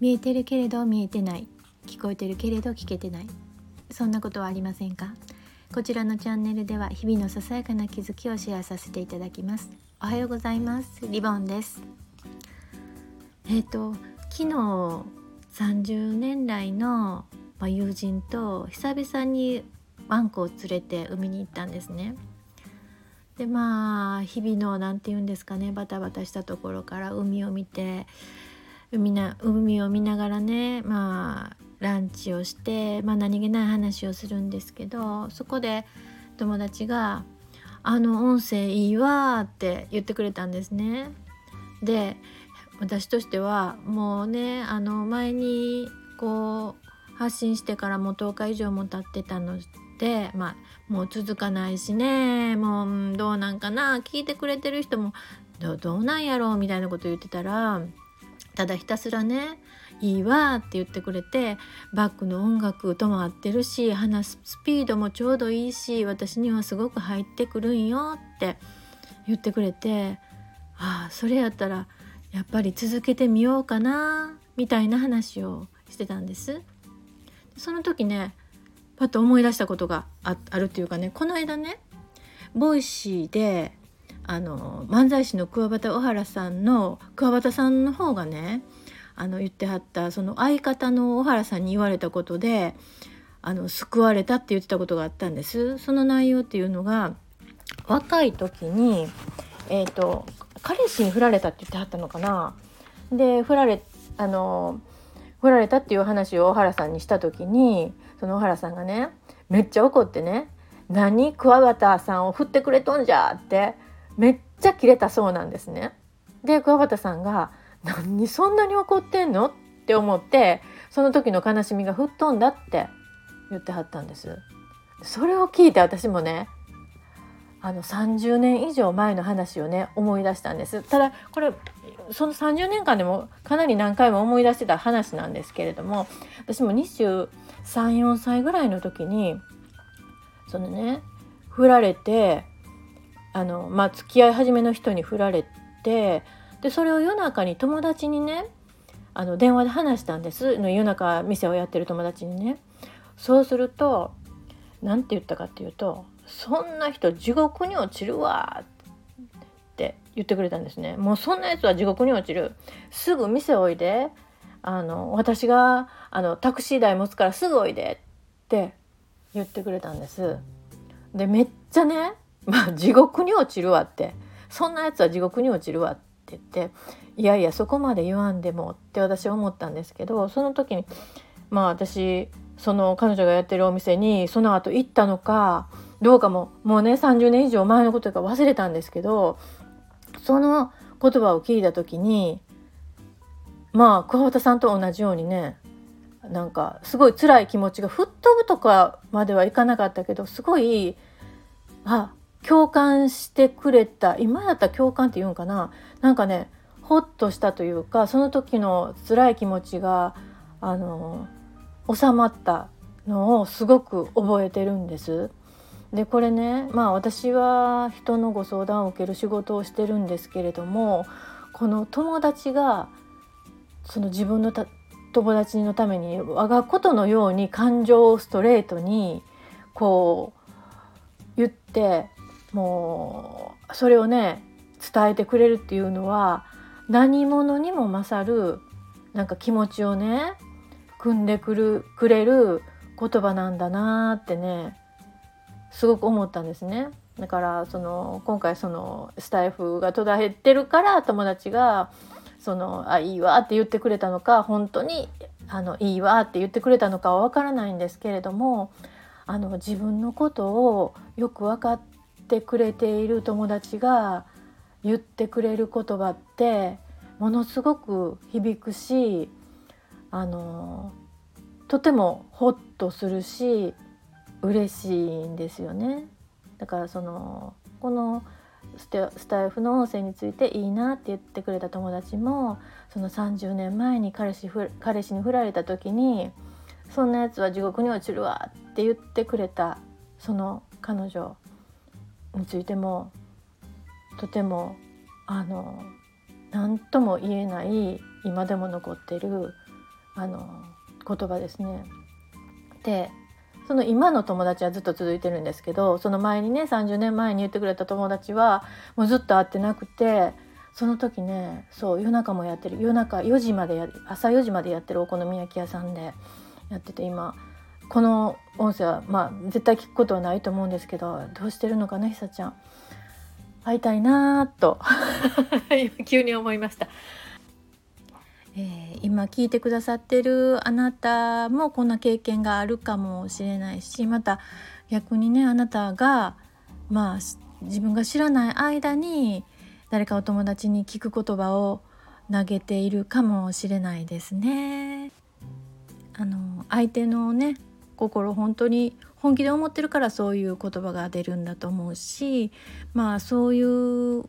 見えてるけれど見えてない。聞こえてるけれど聞けてない。そんなことはありませんか？こちらのチャンネルでは日々のささやかな気づきをシェアさせていただきます。おはようございます。リボンです。えっ、ー、と昨日30年来の友人と久々にワンコを連れて海に行ったんですね。でまあ日々の何て言うんですかねバタバタしたところから海を見て海な海を見ながらねまあランチをして、まあ、何気ない話をするんですけどそこで友達が「あの音声いいわ」って言ってくれたんですね。で私としてはもうねあの前にこう発信してからもう10日以上も経ってたのでまあもう続かないしねもうどうなんかな聞いてくれてる人もどうなんやろうみたいなこと言ってたらただひたすらねいいわって言ってくれてバックの音楽とも合ってるし話すスピードもちょうどいいし私にはすごく入ってくるんよって言ってくれてああそれやったらやっぱり続けてみようかなみたいな話をしてたんです。その時ねパッと思い出したことがあるっていうかねこの間ねVoicy であの漫才師のクワバタオハラさんのクワバタさんの方がねあの言ってはったその相方のオハラさんに言われたことであの救われたって言ってたことがあったんです。その内容っていうのが若い時にえっ、ー、と彼氏に振られたって言ってはったのかな。で振られあの振られたっていう話をオハラさんにした時にその小原さんがねめっちゃ怒ってね「何？桑畑さんを振ってくれとんじゃ」ってめっちゃキレたそうなんですね。で桑畑さんが何にそんなに怒ってんの？って思ってその時の悲しみが吹っ飛んだって言ってはったんです。それを聞いて私もねあの30年以上前の話をね思い出したんです。ただこれその30年間でもかなり何回も思い出してた話なんですけれども私も234歳ぐらいの時にそのね振られてあのまあ付き合い始めの人に振られてでそれを夜中に友達にねあの電話で話したんです。の夜中店をやってる友達にね。そうすると何て言ったかっていうと「そんな人地獄に落ちるわ」って言ってくれたんですね。もうそんなやつは地獄に落ちるすぐ店おいであの私があのタクシー代持つからすぐおいでって言ってくれたんです。でめっちゃねまあ地獄に落ちるわって。そんなやつは地獄に落ちるわって言っていやいやそこまで言わんでもって私は思ったんですけどその時にまあ私その彼女がやってるお店にその後行ったのかどうかももうね30年以上前のことか忘れたんですけどその言葉を聞いた時にまあ桑畑さんと同じようにねなんかすごい辛い気持ちが吹っ飛ぶとかまではいかなかったけどすごいあ共感してくれた今だったら共感って言うんかななんかねほっとしたというかその時の辛い気持ちがあの収まったのをすごく覚えてるんです。でこれねまあ私は人のご相談を受ける仕事をしてるんですけれどもこの友達がその自分の友達のために我がことのように感情をストレートにこう言ってもうそれをね伝えてくれるっていうのは何者にも勝るなんか気持ちをね組んでくるくれる言葉なんだなってねすごく思ったんですね。だからその今回そのスタイフが途絶えてるから友達がそのあいいわって言ってくれたのか本当にあのいいわって言ってくれたのかは分からないんですけれどもあの自分のことをよく分かっってくれている友達が言ってくれる言葉ってものすごく響くしあのとてもホッとするし嬉しいんですよね。だからそのこのスタイフの音声についていいなって言ってくれた友達もその30年前に彼氏彼氏に振られた時に「そんなやつは地獄に落ちるわ」って言ってくれたその彼女についてもとてもあの何とも言えない今でも残ってるあの言葉ですね。でその今の友達はずっと続いてるんですけどその前にね30年前に言ってくれた友達はもうずっと会ってなくてその時ねそう夜中もやってる夜中4時までや朝4時までやってるお好み焼き屋さんでやってて今この音声はまあ絶対聞くことはないと思うんですけどどうしてるのかなひさちゃん。会いたいなと。急に思いました、えー、今聞いてくださってるあなたもこんな経験があるかもしれないしまた逆にねあなたがまあ自分が知らない間に誰かお友達に聞く言葉を投げているかもしれないですね。あの相手のね心本当に本気で思ってるからそういう言葉が出るんだと思うしまあそういう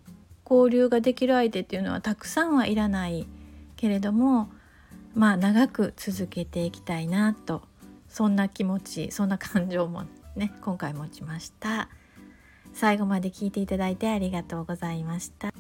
交流ができる相手っていうのはたくさんはいらないけれどもまあ長く続けていきたいなとそんな気持ちそんな感情もね今回持ちました。最後まで聞いていただいてありがとうございました。